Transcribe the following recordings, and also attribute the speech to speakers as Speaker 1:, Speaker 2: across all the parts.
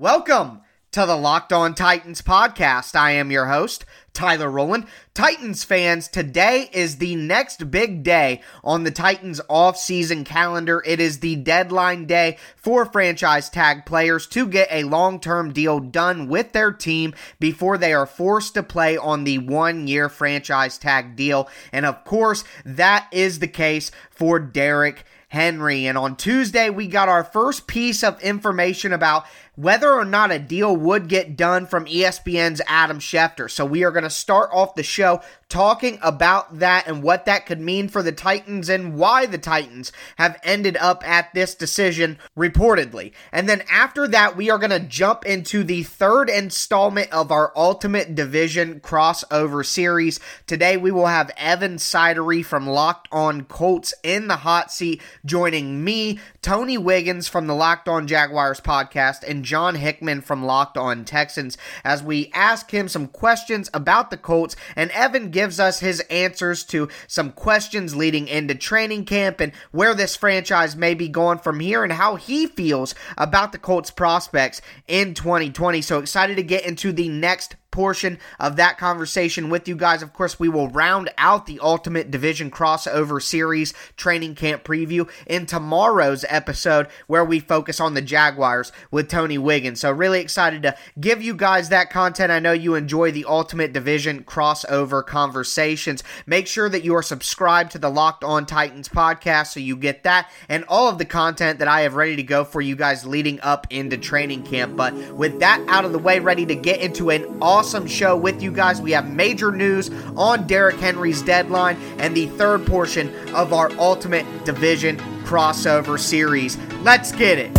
Speaker 1: Welcome to the Locked On Titans podcast. I am your host, Tyler Rowland. Titans fans, today is the next big day on the Titans off-season calendar. It is the deadline day for franchise tag players to get a long-term deal done with their team before they are forced to play on the one-year franchise tag deal. And of course, that is the case for Derrick. Henry. And on Tuesday, we got our first piece of information about whether or not a deal would get done from ESPN's Adam Schefter. So we are going to start off the show talking about that and what that could mean for the Titans and why the Titans have ended up at this decision reportedly. And then after that, we are going to jump into the third installment of our Ultimate Division crossover series. Today, we will have Evan Sidery from Locked On Colts in the hot seat joining me, Tony Wiggins from the Locked On Jaguars podcast, and John Hickman from Locked On Texans as we ask him some questions about the Colts, and Evan gives us his answers to some questions leading into training camp and where this franchise may be going from here and how he feels about the Colts prospects in 2020. So excited to get into the next portion of that conversation with you guys. Of course, we will round out the Ultimate Division crossover series training camp preview in tomorrow's episode where we focus on the Jaguars with Tony Wiggins. So, really excited to give you guys that content. I know you enjoy the Ultimate Division crossover conversations. Make sure that you are subscribed to the Locked On Titans podcast so you get that and all of the content that I have ready to go for you guys leading up into training camp. But with that out of the way, ready to get into an all awesome show with you guys. We have major news on Derrick Henry's deadline and the third portion of our Ultimate Division crossover series. Let's get it.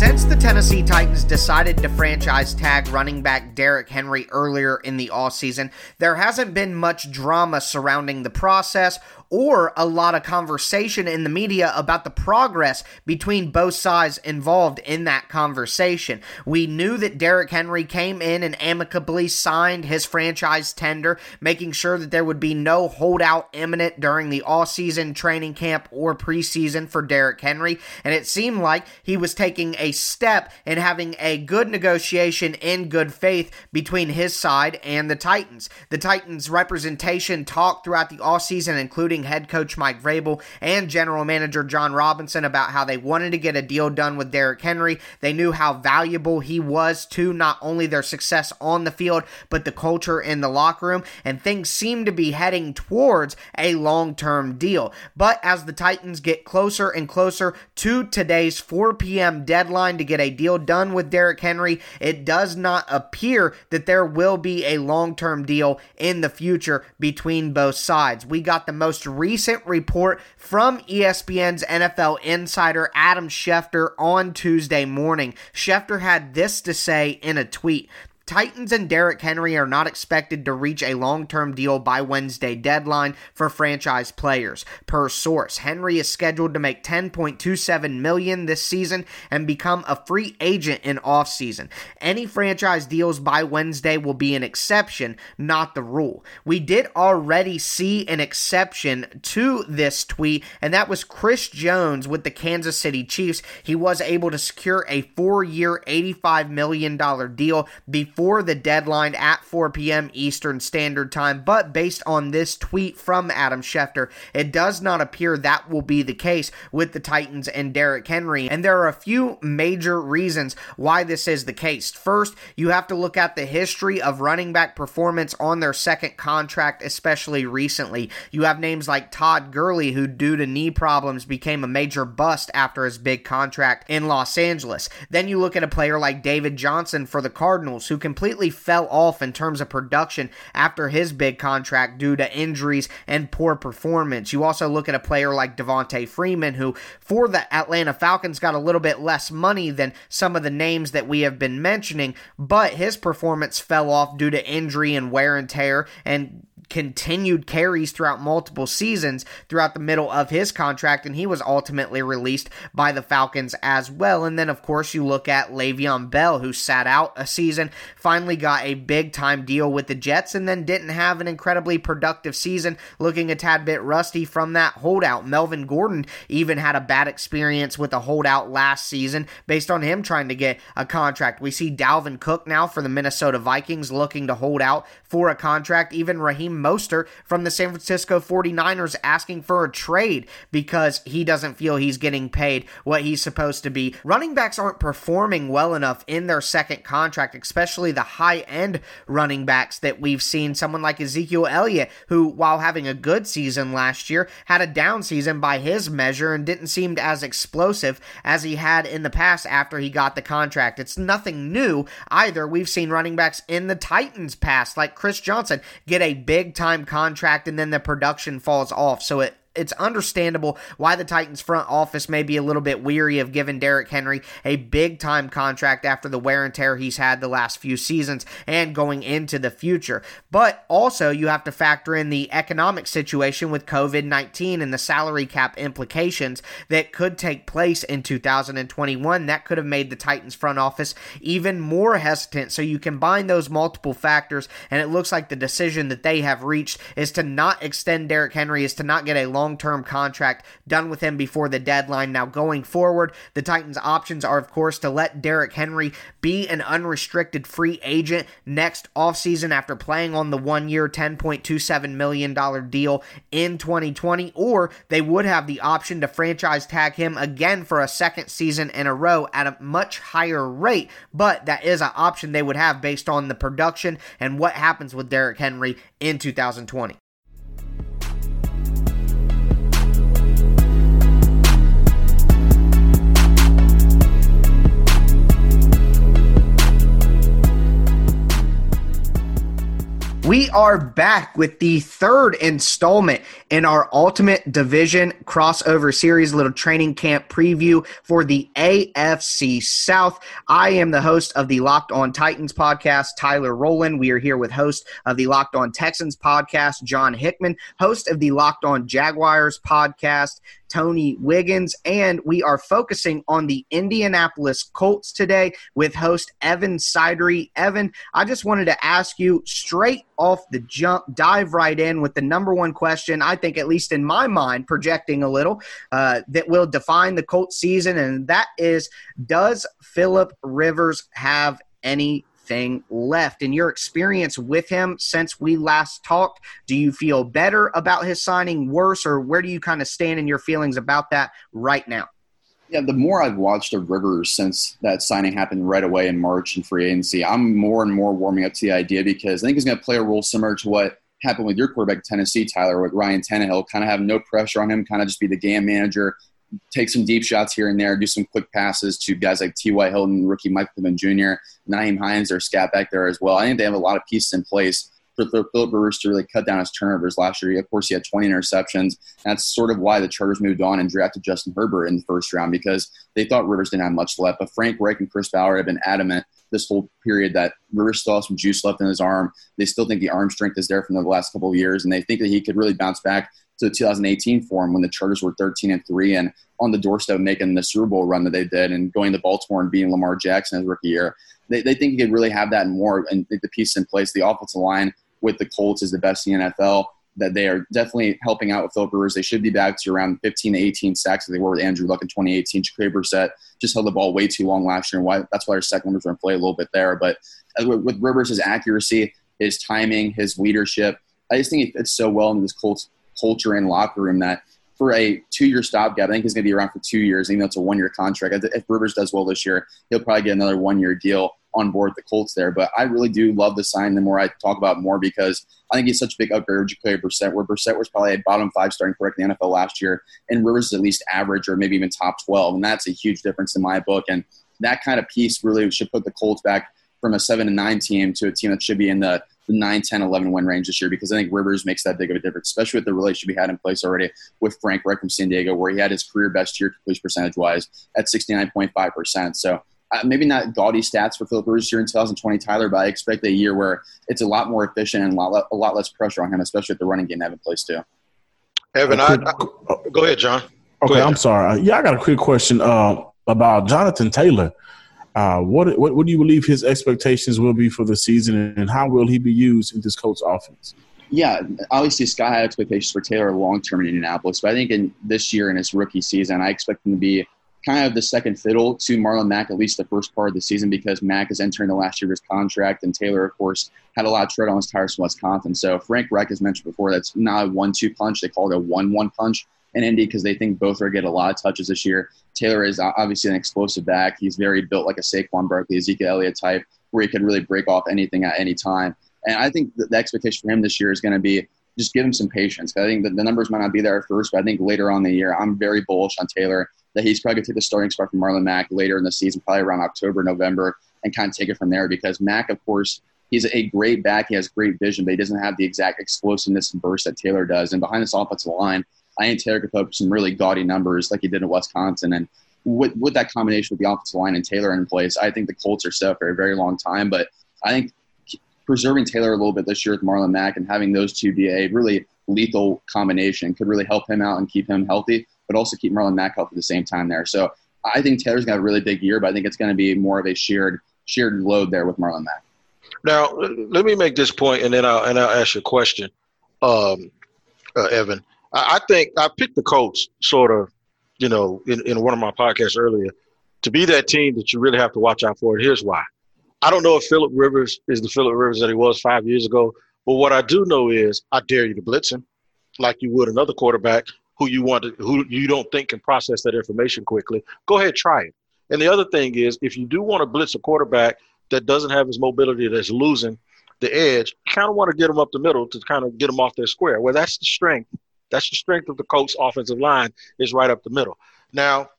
Speaker 1: Since the Tennessee Titans decided to franchise tag running back Derrick Henry earlier in the offseason, there hasn't been much drama surrounding the process or a lot of conversation in the media about the progress between both sides involved in that conversation. We knew that Derrick Henry came in and amicably signed his franchise tender, making sure that there would be no holdout imminent during the all-season training camp or preseason for Derrick Henry, and it seemed like he was taking a step in having a good negotiation in good faith between his side and the Titans. The Titans representation talked throughout the offseason including head coach Mike Vrabel and general manager Jon Robinson about how they wanted to get a deal done with Derrick Henry. They knew how valuable he was to not only their success on the field, but the culture in the locker room, and things seem to be heading towards a long term deal. But as the Titans get closer and closer to today's 4 p.m. deadline to get a deal done with Derrick Henry, it does not appear that there will be a long term deal in the future between both sides. We got the most recent report from ESPN's NFL insider Adam Schefter on Tuesday morning. Schefter had this to say in a tweet Titans and Derrick Henry are not expected to reach a long term deal by Wednesday deadline for franchise players. Per source, Henry is scheduled to make 10.27 million this season and become a free agent in offseason. Any franchise deals by Wednesday will be an exception, not the rule. We did already see an exception to this tweet, and that was Chris Jones with the Kansas City Chiefs. He was able to secure a four year, $85 million deal before before the deadline at 4 p.m. Eastern Standard Time. But based on this tweet from Adam Schefter, it does not appear that will be the case with the Titans and Derrick Henry. And there are a few major reasons why this is the case. First, you have to look at the history of running back performance on their second contract, especially recently. You have names like Todd Gurley, who, due to knee problems, became a major bust after his big contract in Los Angeles. Then you look at a player like David Johnson for the Cardinals, who completely fell off in terms of production after his big contract due to injuries and poor performance. You also look at a player like Devonta Freeman, who for the Atlanta Falcons got a little bit less money than some of the names that we have been mentioning, but his performance fell off due to injury and wear and tear and continued carries throughout multiple seasons throughout the middle of his contract, and he was ultimately released by the Falcons as well. And then, of course, you look at Le'Veon Bell, who sat out a season finally got a big time deal with the Jets and then didn't have an incredibly productive season, looking a tad bit rusty from that holdout. Melvin Gordon even had a bad experience with a holdout last season based on him trying to get a contract. We see Dalvin Cook now for the Minnesota Vikings looking to hold out for a contract. Even Raheem Mostert from the San Francisco 49ers asking for a trade because he doesn't feel he's getting paid what he's supposed to be. Running backs aren't performing well enough in their second contract, especially the high end running backs that we've seen. Someone like Ezekiel Elliott, who, while having a good season last year, had a down season by his measure and didn't seem as explosive as he had in the past after he got the contract. It's nothing new either. We've seen running backs in the Titans past, like Chris Johnson, get a big time contract and then the production falls off. So it it's understandable why the Titans front office may be a little bit weary of giving Derrick Henry a big time contract after the wear and tear he's had the last few seasons and going into the future. But also, you have to factor in the economic situation with COVID 19 and the salary cap implications that could take place in 2021. That could have made the Titans front office even more hesitant. So you combine those multiple factors, and it looks like the decision that they have reached is to not extend Derrick Henry, is to not get a long long term contract done with him before the deadline. Now, going forward, the Titans' options are, of course, to let Derrick Henry be an unrestricted free agent next offseason after playing on the one year, $10.27 million deal in 2020, or they would have the option to franchise tag him again for a second season in a row at a much higher rate. But that is an option they would have based on the production and what happens with Derrick Henry in 2020. We are back with the third installment in our Ultimate Division crossover series, little training camp preview for the AFC South. I am the host of the Locked On Titans podcast, Tyler Rowland. We are here with host of the Locked On Texans podcast, John Hickman, host of the Locked On Jaguars podcast, Tony Wiggins, and we are focusing on the Indianapolis Colts today with host Evan Sidery. Evan, I just wanted to ask you straight off the jump, dive right in with the number one question, I think, at least in my mind, projecting a little, uh, that will define the Colts season, and that is Does Philip Rivers have any anything left. In your experience with him since we last talked, do you feel better about his signing, worse, or where do you kind of stand in your feelings about that right now?
Speaker 2: Yeah, the more I've watched of Rivers since that signing happened right away in March and free agency, I'm more and more warming up to the idea because I think he's going to play a role similar to what happened with your quarterback Tennessee, Tyler, with Ryan Tannehill. Kind of have no pressure on him, kind of just be the game manager, take some deep shots here and there, do some quick passes to guys like T.Y. Hilton, rookie Michael Pittman Jr., Nyheim Hines, or scat back there as well. I think they have a lot of pieces in place for Philip Rivers to really cut down his turnovers last year. Of course, he had 20 interceptions. That's sort of why the Chargers moved on and drafted Justin Herbert in the first round because they thought Rivers didn't have much left. But Frank Reich and Chris Ballard have been adamant this whole period that Rivers still has some juice left in his arm. They still think the arm strength is there from the last couple of years, and they think that he could really bounce back to the 2018 form when the Chargers were 13 and three and on the doorstep making the Super Bowl run that they did and going to Baltimore and beating Lamar Jackson his rookie year. They, they think he could really have that and more and the piece in place. The offensive line with the Colts is the best in the NFL. That they are definitely helping out with Philip Rivers. They should be back to around 15 to 18 sacks that they were with Andrew Luck in 2018. Jacoby Brissett just held the ball way too long last year, and why that's why their second numbers are in play a little bit there. But uh, with, with Rivers, his accuracy, his timing, his leadership, I just think he fits so well into this Colts culture and locker room that for a two-year stopgap, I think he's going to be around for two years, even though it's a one-year contract. If Rivers does well this year, he'll probably get another one-year deal on board the Colts there. But I really do love the sign. The more I talk about more, because I think he's such a big upgrade over Jacoby Brissett, where Brissett was probably a bottom five starting quarterback in the NFL last year, and Rivers is at least average or maybe even top 12, and that's a huge difference in my book. And that kind of piece really should put the Colts back from a seven and nine team to a team that should be in the the 9, 10, 11 win range this year because I think Rivers makes that big of a difference, especially with the relationship he had in place already with Frank Reich from San Diego, where he had his career best year completion percentage wise at 69.5%. So uh, maybe not gaudy stats for Philip Rivers here in 2020, Tyler, but I expect a year where it's a lot more efficient and a lot, a lot less pressure on him, especially with the running game they have in place too.
Speaker 3: Evan, I, I, go ahead, John.
Speaker 4: Okay, ahead. I'm sorry. Uh, yeah, I got a quick question uh, about Jonathan Taylor. Uh, what, what what do you believe his expectations will be for the season, and how will he be used in this Colts offense?
Speaker 2: Yeah, obviously sky high expectations for Taylor long term in Indianapolis, but I think in this year in his rookie season, I expect him to be kind of the second fiddle to Marlon Mack at least the first part of the season because Mack is entering the last year of his contract, and Taylor, of course, had a lot of tread on his tires from Wisconsin. So Frank Reich has mentioned before that's not a one-two punch; they call it a one-one punch in Indy because they think both are get a lot of touches this year. Taylor is obviously an explosive back. He's very built like a Saquon Barkley, Ezekiel Elliott type, where he could really break off anything at any time. And I think the expectation for him this year is going to be just give him some patience. I think the numbers might not be there at first, but I think later on in the year, I'm very bullish on Taylor that he's probably going to take the starting spot from Marlon Mack later in the season, probably around October, November, and kind of take it from there because Mack, of course, he's a great back. He has great vision, but he doesn't have the exact explosiveness and burst that Taylor does. And behind this offensive line, I think Taylor could put up some really gaudy numbers like he did in Wisconsin. And with, with that combination with the offensive line and Taylor in place, I think the Colts are set for a very long time. But I think preserving Taylor a little bit this year with Marlon Mack and having those two be a really lethal combination could really help him out and keep him healthy, but also keep Marlon Mack healthy at the same time there. So I think Taylor's have a really big year, but I think it's going to be more of a shared shared load there with Marlon Mack.
Speaker 3: Now, let me make this point, and then I'll and I'll ask you a question, um, uh, Evan. I, I think I picked the Colts sort of, you know, in, in one of my podcasts earlier, to be that team that you really have to watch out for. And here's why. I don't know if Philip Rivers is the Philip Rivers that he was five years ago, but what I do know is I dare you to blitz him, like you would another quarterback who you want to, who you don't think can process that information quickly. Go ahead, try it. And the other thing is, if you do want to blitz a quarterback that doesn't have his mobility, that's losing the edge, kind of want to get him up the middle to kind of get him off their square. Well, that's the strength. That's the strength of the Colts' offensive line is right up the middle. Now,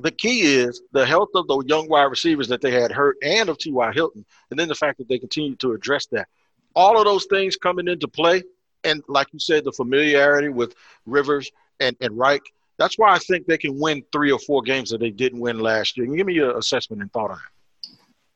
Speaker 3: the key is the health of the young wide receivers that they had hurt and of T.Y. Hilton, and then the fact that they continue to address that. All of those things coming into play, and like you said, the familiarity with Rivers and, and Reich, that's why I think they can win three or four games that they didn't win last year. Give me your assessment and thought on it.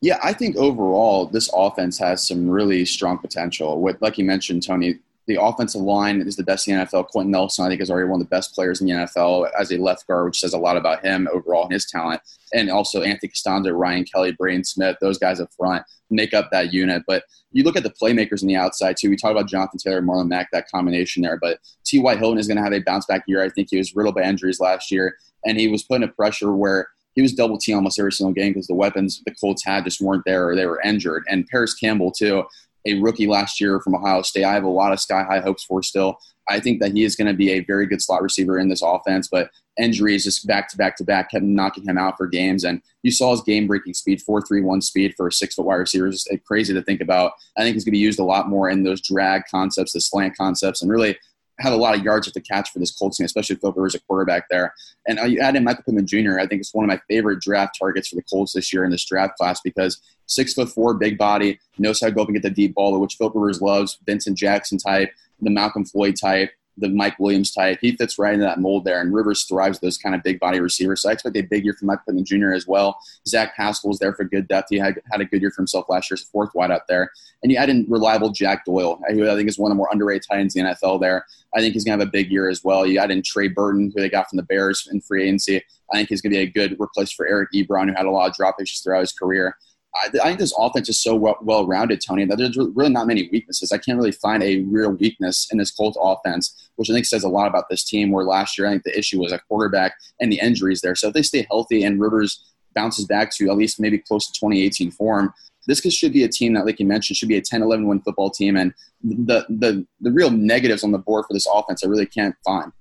Speaker 2: Yeah, I think overall this offense has some really strong potential. With like you mentioned, Tony, the offensive line is the best in the NFL. Quenton Nelson, I think, is already one of the best players in the NFL as a left guard, which says a lot about him overall and his talent. And also Anthony Castonzo, Ryan Kelly, Braden Smith, those guys up front make up that unit. But you look at the playmakers on the outside too. We talk about Jonathan Taylor, Marlon Mack, that combination there. But T.Y. Hilton is going to have a bounce back year. I think he was riddled by injuries last year, and he was put a pressure where he was double team almost every single game because the weapons the Colts had just weren't there or they were injured. And Parris Campbell too a rookie last year from Ohio State. I have a lot of sky high hopes for still. I think that he is going to be a very good slot receiver in this offense, but injuries just back to back to back kept knocking him out for games. And you saw his game breaking speed, 4.31 speed for a six foot wide receiver is crazy to think about. I think he's going to be used a lot more in those drag concepts, the slant concepts, and really have a lot of yards to the catch for this Colts team, especially if Phil Rivers a quarterback there. And uh, you add in Michael Pittman Jr. I think it's one of my favorite draft targets for the Colts this year in this draft class because six foot four, big body, knows how to go up and get the deep ball, which Phil Rivers loves. Vincent Jackson type, the Malcolm Floyd type the Mike Williams type. He fits right into that mold there, and Rivers thrives those kind of big body receivers. So I expect a big year from Mike Pittman Jr. as well. Zach Pascal is there for good depth. He had, had a good year for himself last year as a fourth wide out there. And you add in reliable Jack Doyle, uh, who I think is one of the more underrated tight ends in the NFL there. I think he's going to have a big year as well. You add in Trey Burton, who they got from the Bears in free agency. I think he's going to be a good replace for Eric Ebron, who had a lot of drop issues throughout his career. I, I think this offense is so well, rounded, Tony, that there's really not many weaknesses. I can't really find a real weakness in this Colts offense, which I think says a lot about this team. Where last year, I think the issue was a quarterback and the injuries there. So if they stay healthy and Rivers bounces back to at least maybe close to 2018 form, this should be a team that, like you mentioned, should be a 10 11 win football team. And the, the, the real negatives on the board for this offense, I really can't find.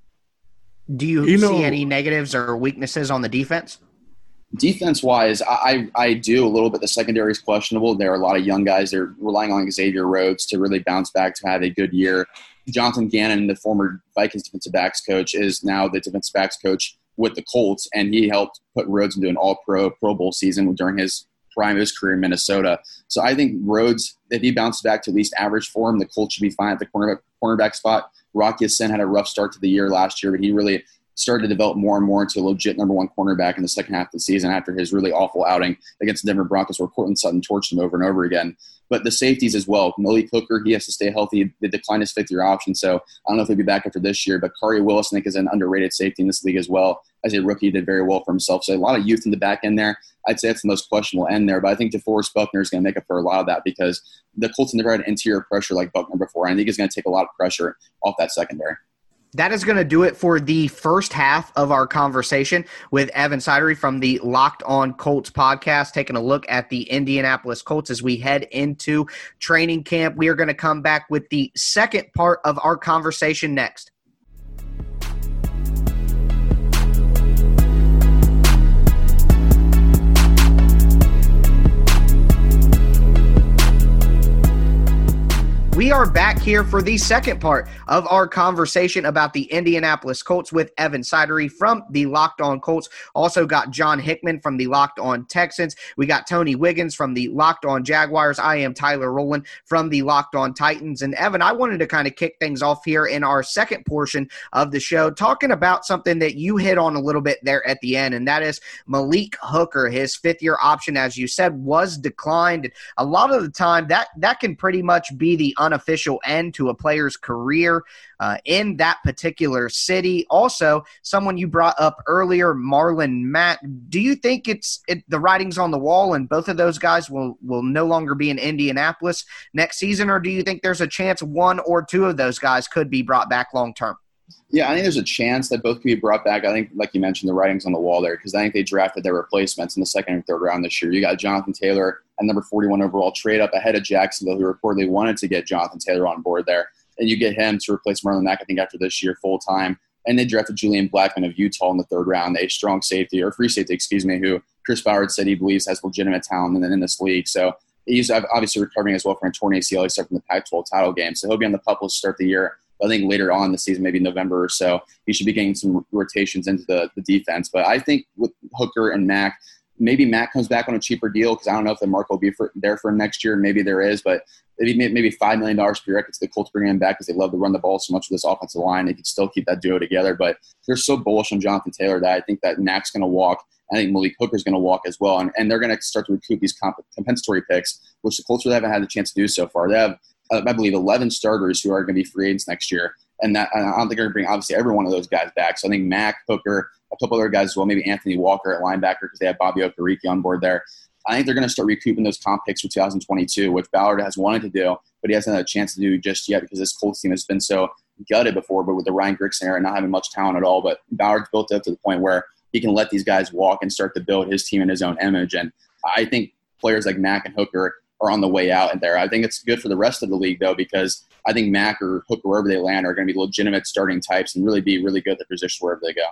Speaker 1: Do you, you know, see any negatives or weaknesses on the defense?
Speaker 2: Defense wise, I, I do a little bit. The secondary is questionable. There are a lot of young guys. They're relying on Xavier Rhodes to really bounce back to have a good year. Jonathan Gannon, the former Vikings defensive backs coach, is now the defensive backs coach with the Colts, and he helped put Rhodes into an All Pro Pro Bowl season during his prime of his career in Minnesota. So I think Rhodes, if he bounces back to at least average form, the Colts should be fine at the cornerback, cornerback spot. Rocky Ya-Sin had a rough start to the year last year, but he really started to develop more and more into a legit number one cornerback in the second half of the season after his really awful outing against the Denver Broncos, where Courtland Sutton torched him over and over again. But the safeties as well. Malik Hooker, he has to stay healthy. They declined his fifth year option, so I don't know if he'll be back after this year. But Khari Willis, I think, is an underrated safety in this league as well. As a rookie, did very well for himself. So a lot of youth in the back end there. I'd say that's the most questionable end there. But I think DeForest Buckner is going to make up for a lot of that because the Colts never had interior pressure like Buckner before. I think he's going to take a lot of pressure off that secondary
Speaker 1: that is going to do it for the first half of our conversation with Evan Sidery from the Locked On Colts podcast, taking a look at the Indianapolis Colts as we head into training camp. We are going to come back with the second part of our conversation next. We are back here for the second part of our conversation about the Indianapolis Colts with Evan Sidery from the Locked On Colts. Also got John Hickman from the Locked On Texans. We got Tony Wiggins from the Locked On Jaguars. I am Tyler Rowland from the Locked On Titans. And Evan, I wanted to kind of kick things off here in our second portion of the show, talking about something that you hit on a little bit there at the end, and that is Malik Hooker. His fifth year option, as you said, was declined. A lot of the time, that that can pretty much be the unofficial end to a player's career uh, in that particular city. Also, someone you brought up earlier, Marlon Mack. Do you think it's it, the writing's on the wall and both of those guys will will no longer be in Indianapolis next season, or do you think there's a chance one or two of those guys could be brought back long term?
Speaker 2: Yeah, I think there's a chance that both could be brought back. I think, like you mentioned, the writing's on the wall there because I think they drafted their replacements in the second and third round this year. You got Jonathan Taylor at number 41 overall trade up ahead of Jacksonville, who reportedly wanted to get Jonathan Taylor on board there. And you get him to replace Marlon Mack, I think, after this year full time. And they drafted Julian Blackmon of Utah in the third round, a strong safety, or free safety, excuse me, who Chris Ballard said he believes has legitimate talent in, in this league. So he's obviously recovering as well from a torn ACL, except from the Pac 12 title game. So he'll be on the pup list to start the year. I think later on the season, maybe November or so, he should be getting some rotations into the, the defense. But I think with Hooker and Mack, maybe Mack comes back on a cheaper deal because I don't know if the market will be for, there for next year. Maybe there is, but maybe maybe five million dollars per year gets the Colts bringing him back because they love to run the ball so much with this offensive line. They can still keep that duo together, but they're so bullish on Jonathan Taylor that I think that Mack's going to walk. I think Malik Hooker's going to walk as well, and, and they're going to start to recoup these comp- compensatory picks, which the Colts really haven't had the chance to do so far. They have, I believe, 11 starters who are going to be free agents next year and that I don't think they're going to bring obviously every one of those guys back. So I think Mack, Hooker, a couple other guys as well, maybe Anthony Walker at linebacker because they have Bobby Okereke on board there. I think they're going to start recouping those comp picks for 2022, which Ballard has wanted to do, but he hasn't had a chance to do just yet because this Colts team has been so gutted before, but with the Ryan Grigson era not having much talent at all. But Ballard's built up to the point where he can let these guys walk and start to build his team in his own image. And I think players like Mack and Hooker are on the way out and there. I think it's good for the rest of the league though because I think Mack or Hook, wherever they land, are going to be legitimate starting types and really be really good at the position wherever they go.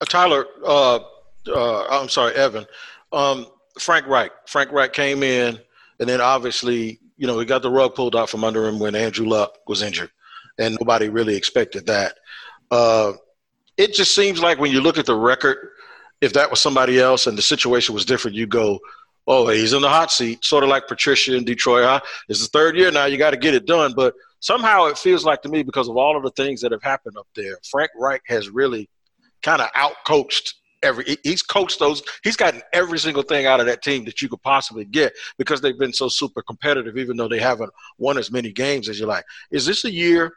Speaker 3: Uh, Tyler, uh, uh, I'm sorry, Evan. Um, Frank Reich. Frank Reich came in, and then obviously, you know, he got the rug pulled out from under him when Andrew Luck was injured, and nobody really expected that. Uh, it just seems like when you look at the record, if that was somebody else and the situation was different, you go, oh, he's in the hot seat, sort of like Patricia in Detroit. Huh? It's the third year now. You got to get it done. But somehow it feels like to me because of all of the things that have happened up there, Frank Reich has really kind of outcoached every. He's coached those. He's gotten every single thing out of that team that you could possibly get because they've been so super competitive, even though they haven't won as many games as you like. Is this a year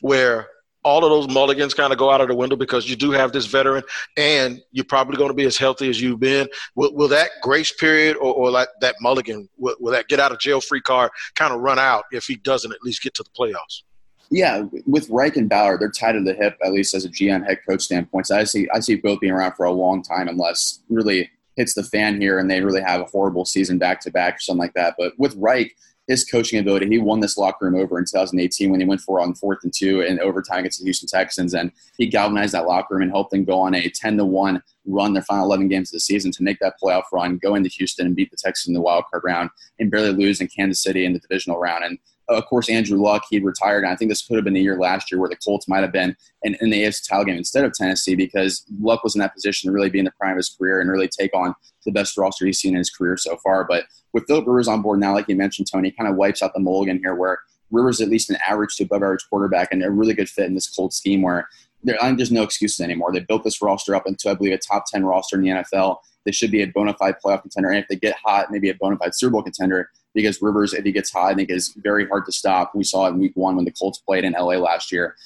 Speaker 3: where all of those mulligans kind of go out of the window because you do have this veteran and you're probably going to be as healthy as you've been. Will, will that grace period or, or that mulligan, will, will that get out of jail free card kind of run out if he doesn't at least get to the playoffs?
Speaker 2: Yeah, with Reich and Bauer, they're tied to the hip, at least as a GM head coach standpoint. So I see, I see both being around for a long time unless really hits the fan here and they really have a horrible season back to back or something like that. But with Reich, his coaching ability. He won this locker room over in 2018 when he went for on fourth and two in overtime against the Houston Texans, and he galvanized that locker room and helped them go on a 10 to one run their final 11 games of the season to make that playoff run, go into Houston and beat the Texans in the wild card round, and barely lose in Kansas City in the divisional round. And of course, Andrew Luck, he'd retired. And I think this could have been the year last year where the Colts might have been in, in the AFC title game instead of Tennessee because Luck was in that position to really be in the prime of his career and really take on the best roster he's seen in his career so far. But with Philip Rivers on board now, like you mentioned, Tony, kind of wipes out the mulligan here where Rivers is at least an average to above average quarterback and a really good fit in this Colts scheme where there, I think there's no excuses anymore. They built this roster up into, I believe, a top 10 roster in the NFL. They should be a bona fide playoff contender. And if they get hot, maybe a bona fide Super Bowl contender because Rivers, if he gets hot, I think is very hard to stop. We saw it in week one when the Colts played in LA last year.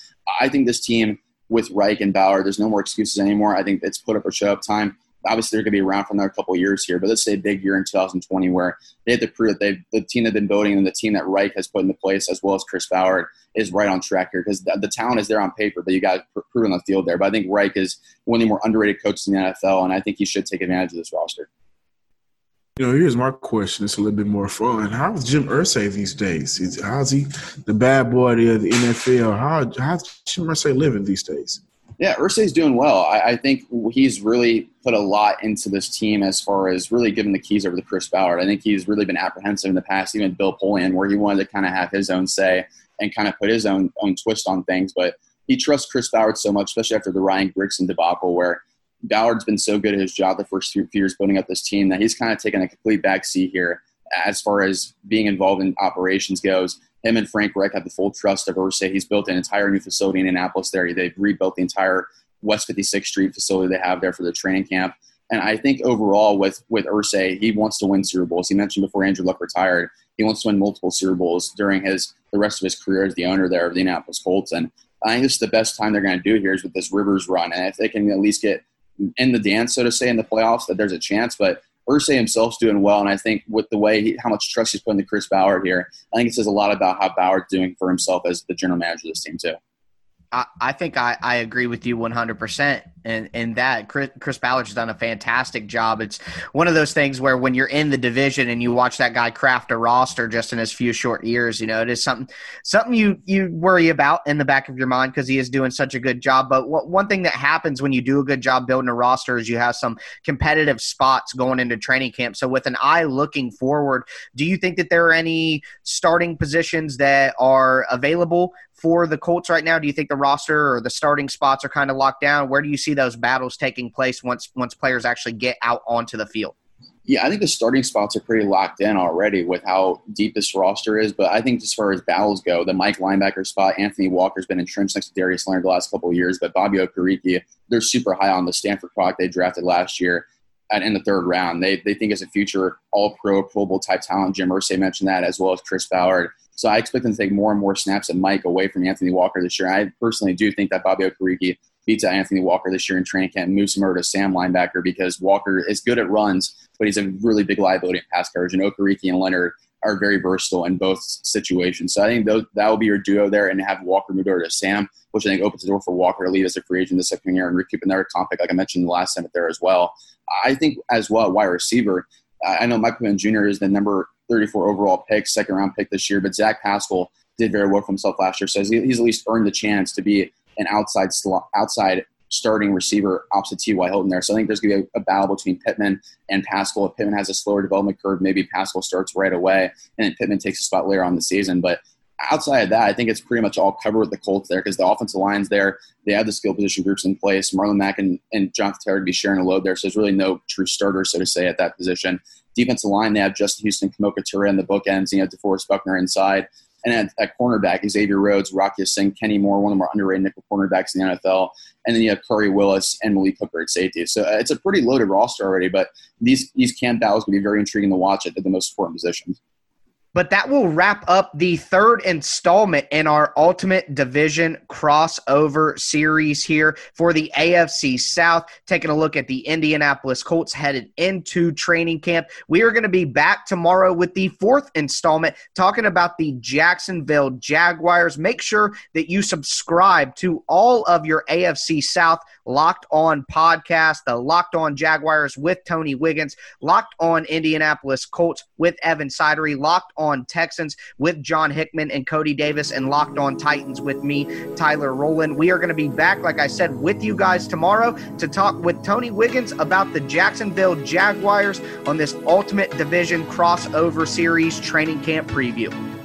Speaker 2: I think this team with Reich and Ballard, there's no more excuses anymore. I think it's put up or show up time obviously they're going to be around for another couple years here, but let's say a big year in 2020 where they have to prove that they the team they've been building and the team that Reich has put into place as well as Chris Ballard is right on track here because the, the, talent is there on paper, but you got to prove on the field there. But I think Reich is one of the more underrated coaches in the NFL, and I think he should take advantage of this roster.
Speaker 4: You know, here's my question. It's a little bit more fun. How's Jim Irsay these days? Is, how's he the bad boy of the NFL? How, how's Jim Irsay living these days?
Speaker 2: Yeah, Irsay's doing well. I, I, think he's really put a lot into this team as far as really giving the keys over to Chris Ballard. I think he's really been apprehensive in the past, even Bill Polian, where he wanted to kind of have his own say and kind of put his own own twist on things. But he trusts Chris Ballard so much, especially after the Ryan Grigson debacle, where Ballard's been so good at his job the first few years building up this team that he's kind of taken a complete backseat here as far as being involved in operations goes him and Frank Reich have the full trust of Irsay. He's built an entire new facility in Annapolis there. They've rebuilt the entire West 56th Street facility they have there for the training camp. And I think overall with with Irsay, he wants to win Super Bowls. He mentioned before Andrew Luck retired, he wants to win multiple Super Bowls during his the rest of his career as the owner there of the Annapolis Colts. And I think this is the best time they're going to do here is with this Rivers run. And if they can at least get in the dance, so to say, in the playoffs, that there's a chance. But Irsay himself's doing well, and I think with the way he, how much trust he's putting into Chris Ballard here, I think it says a lot about how Ballard's doing for himself as the general manager of this team too.
Speaker 1: I, I think I, I agree with you 100% and in that Chris, Chris Ballard's done a fantastic job. It's one of those things where when you're in the division and you watch that guy craft a roster just in his few short years, you know, it is something something you you worry about in the back of your mind because he is doing such a good job. But what, one thing that happens when you do a good job building a roster is you have some competitive spots going into training camp. So with an eye looking forward, do you think that there are any starting positions that are available for the Colts right now? Do you think the roster or the starting spots are kind of locked down? Where do you see those battles taking place once once players actually get out onto the field?
Speaker 2: Yeah, I think the starting spots are pretty locked in already with how deep this roster is. But I think as far as battles go, the Mike linebacker spot, Anthony Walker's been entrenched next to Darius Leonard the last couple of years. But Bobby Okereke, they're super high on the Stanford product they drafted last year at, in the third round. They, they think is a future all pro, Pro Bowl type talent. Jim Irsay mentioned that, as well as Chris Ballard. So I expect them to take more and more snaps at Mike away from Anthony Walker this year. I personally do think that Bobby Okereke beats out Anthony Walker this year in training camp, moves him over to Sam linebacker because Walker is good at runs, but he's a really big liability in pass coverage. And Okereke and Leonard are very versatile in both situations. So I think those, that will be your duo there, and have Walker move over to Sam, which I think opens the door for Walker to leave as a free agent this second year and recoup another comp pick, like I mentioned the last time there as well. I think as well, wide receiver. I know Mike Pittman Jr. is the number 34 overall pick, second round pick this year, but Zach Pascal did very well for himself last year, so he's at least earned the chance to be an outside outside starting receiver opposite T.Y. Hilton there. So I think there's going to be a, a, battle between Pittman and Pascal. If Pittman has a slower development curve, maybe Pascal starts right away, and then Pittman takes a spot later on the season. But outside of that, I think it's pretty much all covered with the Colts there because the offensive line's there. They have the skill position groups in place. Marlon Mack and, and Jonathan Taylor to be sharing a load there. So there's really no true starter, so to say, at that position. Defensive line, they have Justin Houston, Kemoko Turay in the bookends. You know, DeForest Buckner inside. And at, at cornerback, Xavier Rhodes, Rock Ya-Sin, Kenny Moore, one of the more underrated nickel cornerbacks in the NFL. And then you have Khari Willis and Malik Hooker at safety. So uh, it's a pretty loaded roster already, but these, these camp battles can be very intriguing to watch at the most important positions.
Speaker 1: But that will wrap up the third installment in our Ultimate Division crossover series here for the AFC South. Taking a look at the Indianapolis Colts headed into training camp. We are going to be back tomorrow with the fourth installment talking about the Jacksonville Jaguars. Make sure that you subscribe to all of your AFC South Locked On podcast, the Locked On Jaguars with Tony Wiggins, Locked On Indianapolis Colts with Evan Sidery, Locked on Texans with John Hickman and Cody Davis, and Locked On Titans with me, Tyler Rowland. We are going to be back, like I said, with you guys tomorrow to talk with Tony Wiggins about the Jacksonville Jaguars on this Ultimate Division crossover series training camp preview.